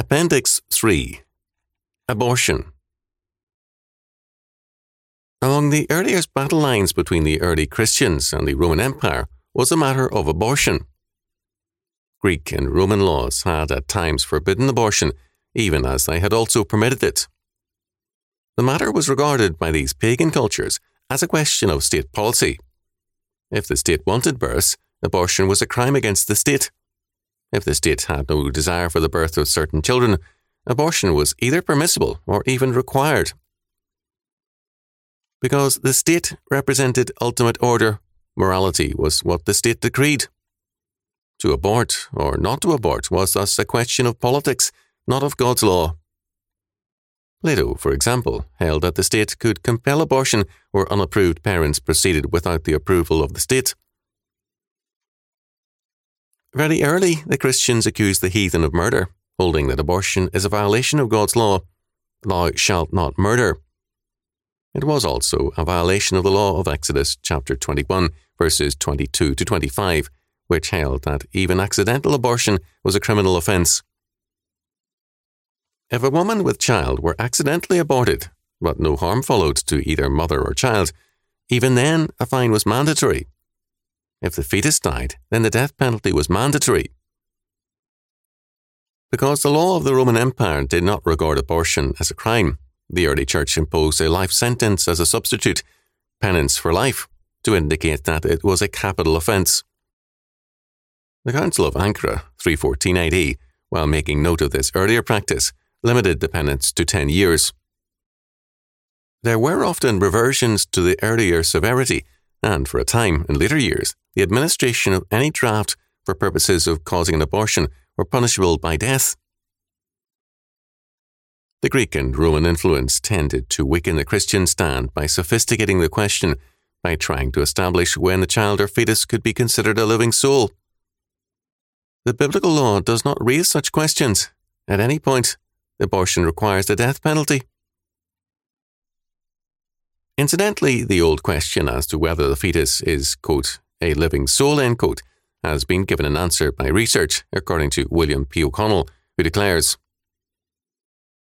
Appendix 3 Abortion Among the earliest battle lines between the early Christians and the Roman Empire was the matter of abortion. Greek and Roman laws had at times forbidden abortion, even as they had also permitted it. The matter was regarded by these pagan cultures as a question of state policy. If the state wanted births, abortion was a crime against the state. If the state had no desire for the birth of certain children, abortion was either permissible or even required. Because the state represented ultimate order, morality was what the state decreed. To abort or not to abort was thus a question of politics, not of God's law. Plato, for example, held that the state could compel abortion where unapproved parents proceeded without the approval of the state. Very early, the Christians accused the heathen of murder, holding that abortion is a violation of God's law, thou shalt not murder. It was also a violation of the law of Exodus chapter 21, verses 22 to 25, which held that even accidental abortion was a criminal offence. If a woman with child were accidentally aborted, but no harm followed to either mother or child, even then a fine was mandatory if the fetus died, then the death penalty was mandatory. Because the law of the Roman Empire did not regard abortion as a crime, the early church imposed a life sentence as a substitute, penance for life, to indicate that it was a capital offence. The Council of Ankara, 314 AD, while making note of this earlier practice, limited the penance to 10 years. There were often reversions to the earlier severity, and for a time, in later years, the administration of any draft for purposes of causing an abortion were punishable by death. The Greek and Roman influence tended to weaken the Christian stand by sophisticating the question by trying to establish when the child or fetus could be considered a living soul. The biblical law does not raise such questions. At any point, abortion requires the death penalty. Incidentally, the old question as to whether the fetus is, quote, a living soul, end quote, has been given an answer by research, according to William P. O'Connell, who declares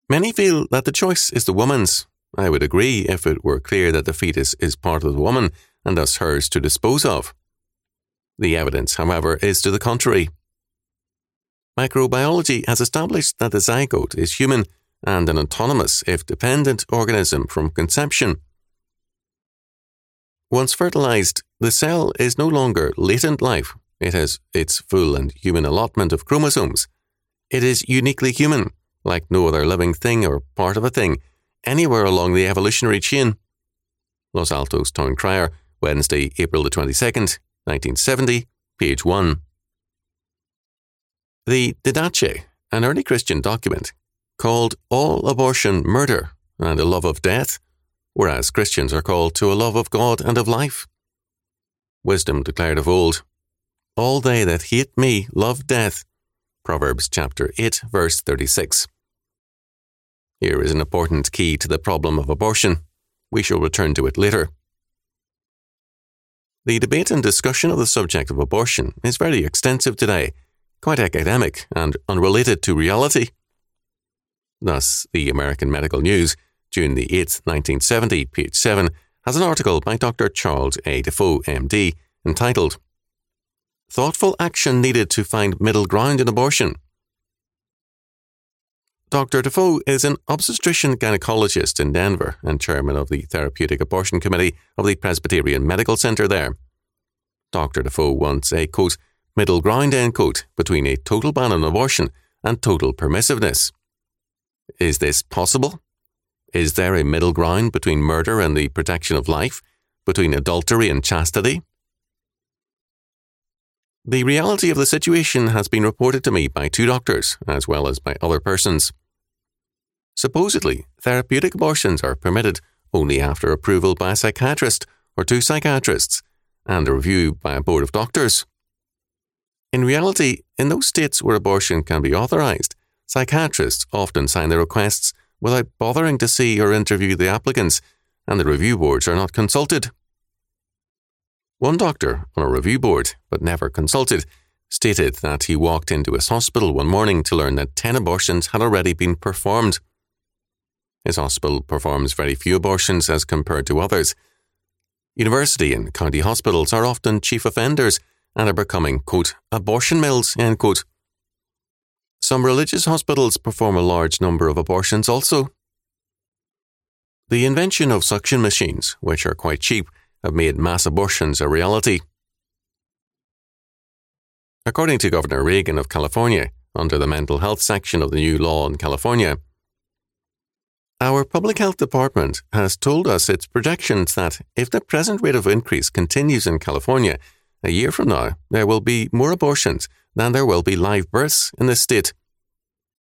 Many feel that the choice is the woman's. I would agree if it were clear that the fetus is part of the woman and thus hers to dispose of. The evidence, however, is to the contrary. Microbiology has established that the zygote is human and an autonomous, if dependent, organism from conception. Once fertilized, the cell is no longer latent life. It has its full and human allotment of chromosomes. It is uniquely human, like no other living thing or part of a thing, anywhere along the evolutionary chain. Los Altos Town Crier, Wednesday, April the 22nd, 1970, page 1. The Didache, an early Christian document, called all abortion murder and a love of death, whereas Christians are called to a love of God and of life. Wisdom declared of old, All they that hate me love death. Proverbs chapter 8, verse 36. Here is an important key to the problem of abortion. We shall return to it later. The debate and discussion of the subject of abortion is very extensive today, quite academic and unrelated to reality. Thus, the American Medical News June the 8th, 1970, page 7, has an article by Dr. Charles A. Defoe, MD, entitled Thoughtful Action Needed to Find Middle Ground in Abortion. Dr. Defoe is an obstetrician gynecologist in Denver and chairman of the Therapeutic Abortion Committee of the Presbyterian Medical Center there. Dr. Defoe wants a quote, middle ground end quote, between a total ban on abortion and total permissiveness. Is this possible? Is there a middle ground between murder and the protection of life, between adultery and chastity? The reality of the situation has been reported to me by two doctors, as well as by other persons. Supposedly, therapeutic abortions are permitted only after approval by a psychiatrist or two psychiatrists and a review by a board of doctors. In reality, in those states where abortion can be authorized, psychiatrists often sign the requests without bothering to see or interview the applicants, and the review boards are not consulted. One doctor on a review board, but never consulted, stated that he walked into his hospital one morning to learn that 10 abortions had already been performed. His hospital performs very few abortions as compared to others. University and county hospitals are often chief offenders and are becoming, quote, abortion mills, end quote. Some religious hospitals perform a large number of abortions also. The invention of suction machines, which are quite cheap, have made mass abortions a reality. According to Governor Reagan of California, under the mental health section of the new law in California, our public health department has told us its projections that if the present rate of increase continues in California, a year from now, there will be more abortions than there will be live births in the state,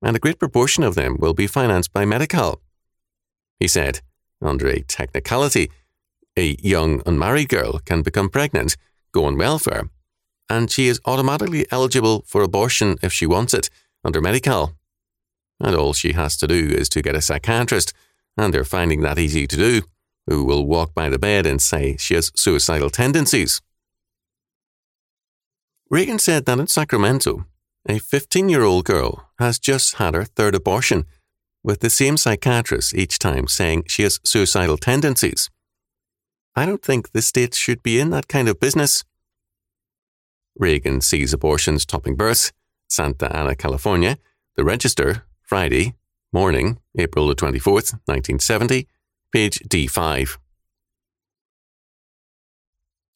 and a great proportion of them will be financed by Medi-Cal. He said, under a technicality, a young unmarried girl can become pregnant, go on welfare, and she is automatically eligible for abortion if she wants it under Medi-Cal. And all she has to do is to get a psychiatrist, and they're finding that easy to do, who will walk by the bed and say she has suicidal tendencies. Reagan said that in Sacramento, a 15 year old girl has just had her third abortion, with the same psychiatrist each time saying she has suicidal tendencies. I don't think the state should be in that kind of business. Reagan sees abortions topping births, Santa Ana, California, the Register, Friday, morning, April the 24th, 1970, page D5.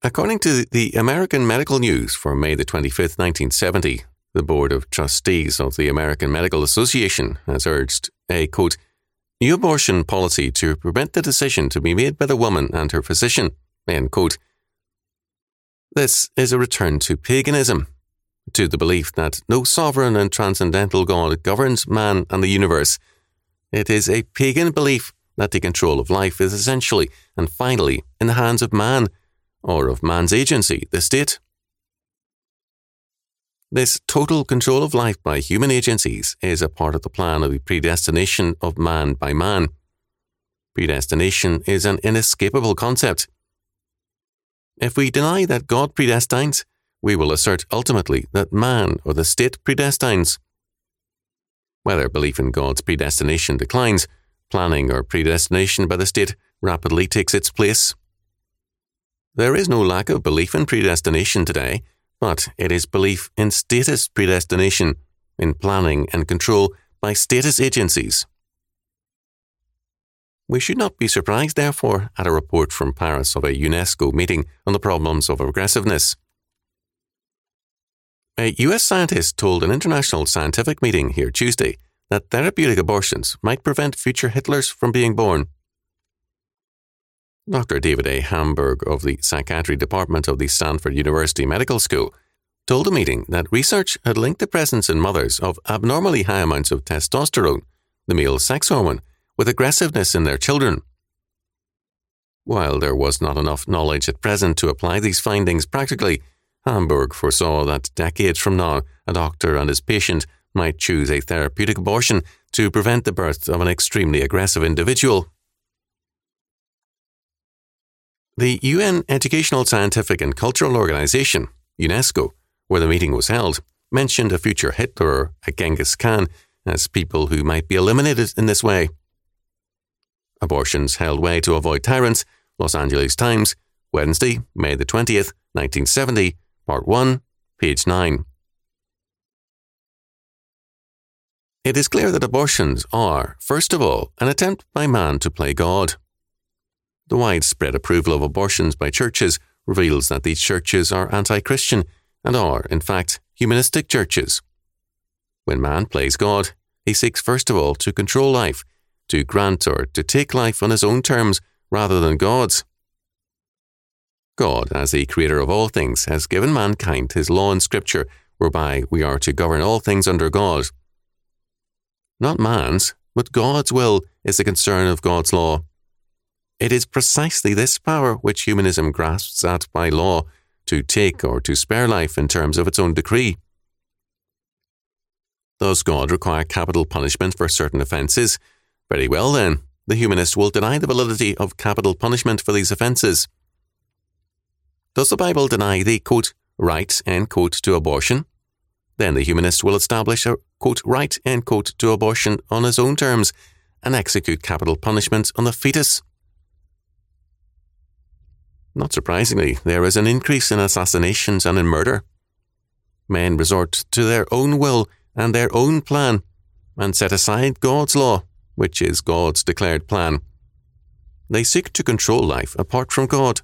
According to the American Medical News for May the 25th, 1970, the Board of Trustees of the American Medical Association has urged a quote, new abortion policy to prevent the decision to be made by the woman and her physician, end quote. This is a return to paganism, to the belief that no sovereign and transcendental God governs man and the universe. It is a pagan belief that the control of life is essentially and finally in the hands of man, or of man's agency, the state. This total control of life by human agencies is a part of the plan of the predestination of man by man. Predestination is an inescapable concept. If we deny that God predestines, we will assert ultimately that man or the state predestines. Whether belief in God's predestination declines, planning or predestination by the state rapidly takes its place. There is no lack of belief in predestination today, but it is belief in status predestination, in planning and control by status agencies. We should not be surprised, therefore, at a report from Paris of a UNESCO meeting on the problems of aggressiveness. A US scientist told an international scientific meeting here Tuesday that therapeutic abortions might prevent future Hitlers from being born. Dr. David A. Hamburg of the Psychiatry Department of the Stanford University Medical School told a meeting that research had linked the presence in mothers of abnormally high amounts of testosterone, the male sex hormone, with aggressiveness in their children. While there was not enough knowledge at present to apply these findings practically, Hamburg foresaw that decades from now, a doctor and his patient might choose a therapeutic abortion to prevent the birth of an extremely aggressive individual. The UN Educational, Scientific and Cultural Organization, UNESCO, where the meeting was held, mentioned a future Hitler or a Genghis Khan as people who might be eliminated in this way. Abortions held way to avoid tyrants, Los Angeles Times, Wednesday, May the 20th, 1970, Part 1, page 9. It is clear that abortions are, first of all, an attempt by man to play God. The widespread approval of abortions by churches reveals that these churches are anti Christian and are, in fact, humanistic churches. When man plays God, he seeks first of all to control life, to grant or to take life on his own terms rather than God's. God, as the creator of all things, has given mankind his law in Scripture, whereby we are to govern all things under God. Not man's, but God's will is the concern of God's law. It is precisely this power which humanism grasps at by law to take or to spare life in terms of its own decree. Does God require capital punishment for certain offences? Very well, then, the humanist will deny the validity of capital punishment for these offences. Does the Bible deny the quote, right end quote to abortion? Then the humanist will establish a quote, right end quote, to abortion on his own terms and execute capital punishment on the fetus. Not surprisingly, there is an increase in assassinations and in murder. Men resort to their own will and their own plan and set aside God's law, which is God's declared plan. They seek to control life apart from God.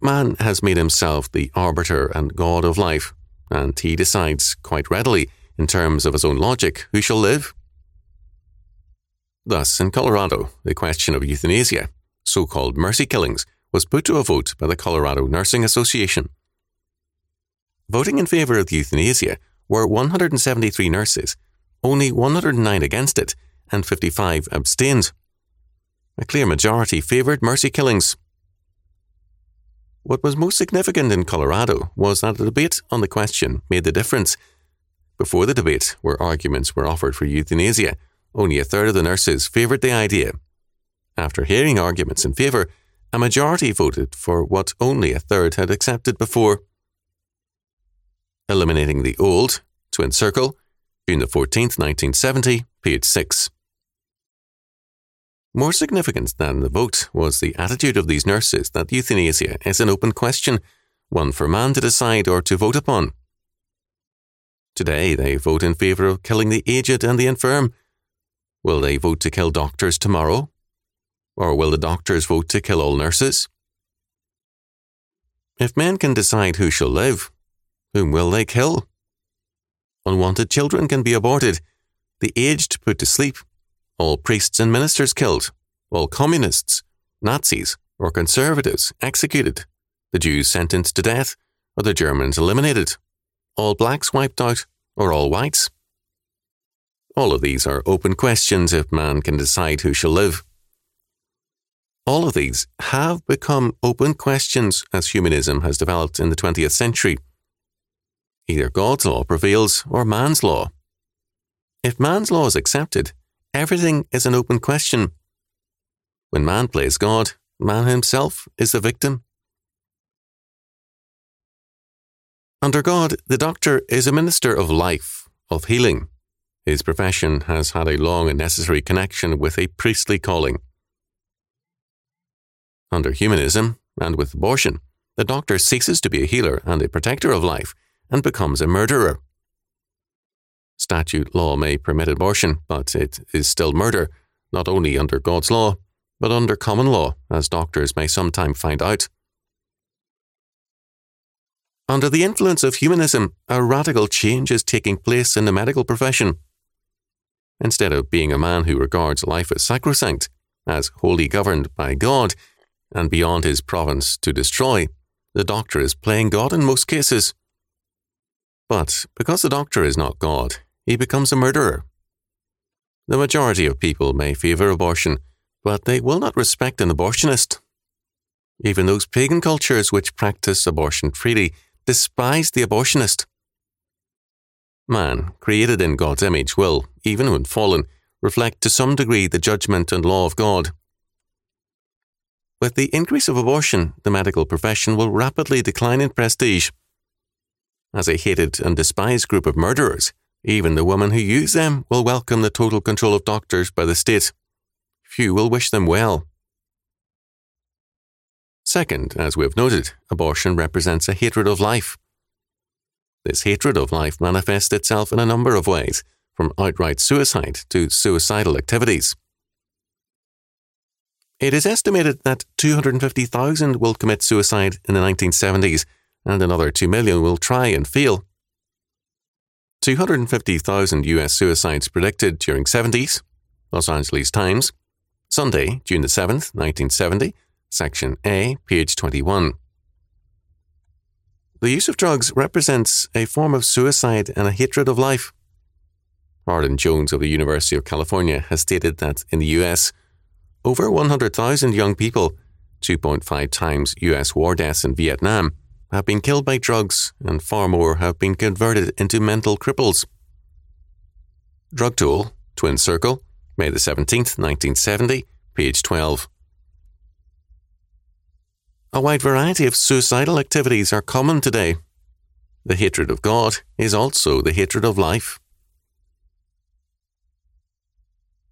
Man has made himself the arbiter and God of life, and he decides quite readily, in terms of his own logic, who shall live. Thus, in Colorado, the question of euthanasia, so called mercy killings, was put to a vote by the Colorado Nursing Association. Voting in favour of euthanasia were 173 nurses, only 109 against it, and 55 abstained. A clear majority favoured mercy killings, what was most significant in Colorado was that the debate on the question made the difference. Before the debate, where arguments were offered for euthanasia, only a third of the nurses favoured the idea. After hearing arguments in favour, a majority voted for what only a third had accepted before. Eliminating the Old, Twin Circle, June the 14th, 1970, page 6. More significant than the vote was the attitude of these nurses that euthanasia is an open question, one for man to decide or to vote upon. Today, they vote in favour of killing the aged and the infirm. Will they vote to kill doctors tomorrow? Or will the doctors vote to kill all nurses? If men can decide who shall live, whom will they kill? Unwanted children can be aborted, the aged put to sleep, all priests and ministers killed, all communists, Nazis, or conservatives executed, the Jews sentenced to death, or the Germans eliminated, all blacks wiped out, or all whites. All of these are open questions if man can decide who shall live. All of these have become open questions as humanism has developed in the 20th century. Either God's law prevails or man's law. If man's law is accepted, Everything is an open question. When man plays God, man himself is the victim. Under God, the doctor is a minister of life, of healing. His profession has had a long and necessary connection with a priestly calling. Under humanism, and with abortion, the doctor ceases to be a healer and a protector of life and becomes a murderer statute law may permit abortion, but it is still murder, not only under God's law, but under common law, as doctors may sometime find out. Under the influence of humanism, a radical change is taking place in the medical profession. Instead of being a man who regards life as sacrosanct, as wholly governed by God, and beyond his province to destroy, the doctor is playing God in most cases. But because the doctor is not God, he becomes a murderer. The majority of people may favour abortion, but they will not respect an abortionist. Even those pagan cultures which practice abortion freely despise the abortionist. Man, created in God's image, will, even when fallen, reflect to some degree the judgment and law of God. With the increase of abortion, the medical profession will rapidly decline in prestige. As a hated and despised group of murderers, even the women who use them will welcome the total control of doctors by the state. Few will wish them well. Second, as we have noted, abortion represents a hatred of life. This hatred of life manifests itself in a number of ways, from outright suicide to suicidal activities. It is estimated that 250,000 will commit suicide in the 1970s, and another 2 million will try and fail. 250,000 US suicides predicted during 70s. Los Angeles Times. Sunday, June the 7th, 1970. Section A, page 21. The use of drugs represents a form of suicide and a hatred of life. Hardin Jones of the University of California has stated that in the US, over 100,000 young people, 2.5 times US war deaths in Vietnam, have been killed by drugs, and far more have been converted into mental cripples. Drug Tool, Twin Circle, May the 17th, 1970, page 12. A wide variety of suicidal activities are common today, the hatred of God is also the hatred of life.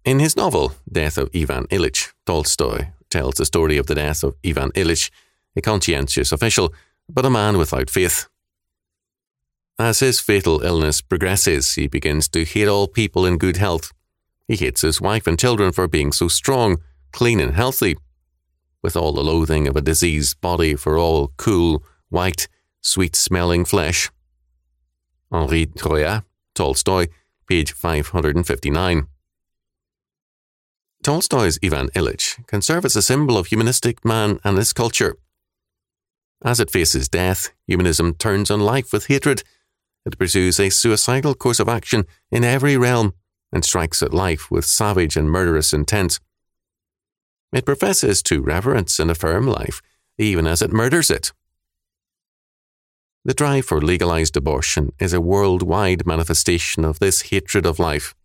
In his novel, Death of Ivan Ilyich, Tolstoy tells the story of the death of Ivan Ilyich, a conscientious official, but a man without faith. As his fatal illness progresses, he begins to hate all people in good health. He hates his wife and children for being so strong, clean, and healthy, with all the loathing of a diseased body for all cool, white, sweet smelling flesh. Henri Troyat, Tolstoy, page 559. Tolstoy's Ivan Ilyich can serve as a symbol of humanistic man and his culture. As it faces death, humanism turns on life with hatred. It pursues a suicidal course of action in every realm and strikes at life with savage and murderous intent. It professes to reverence and affirm life, even as it murders it. The drive for legalized abortion is a worldwide manifestation of this hatred of life.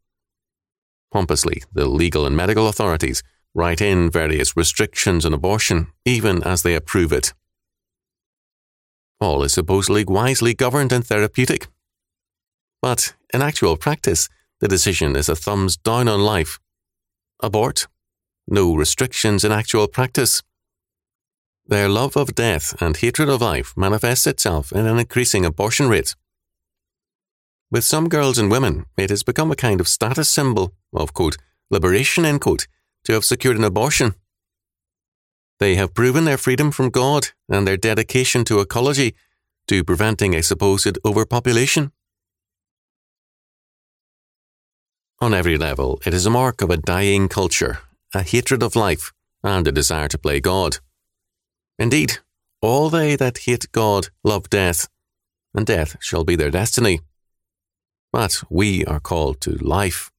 Pompously, the legal and medical authorities write in various restrictions on abortion, even as they approve it. All is supposedly wisely governed and therapeutic. But in actual practice, the decision is a thumbs down on life. Abort. No restrictions in actual practice. Their love of death and hatred of life manifests itself in an increasing abortion rate. With some girls and women, it has become a kind of status symbol of, quote, liberation, end quote, to have secured an abortion. They have proven their freedom from God and their dedication to ecology, to preventing a supposed overpopulation. On every level, it is a mark of a dying culture, a hatred of life, and a desire to play God. Indeed, all they that hate God love death, and death shall be their destiny. But we are called to life.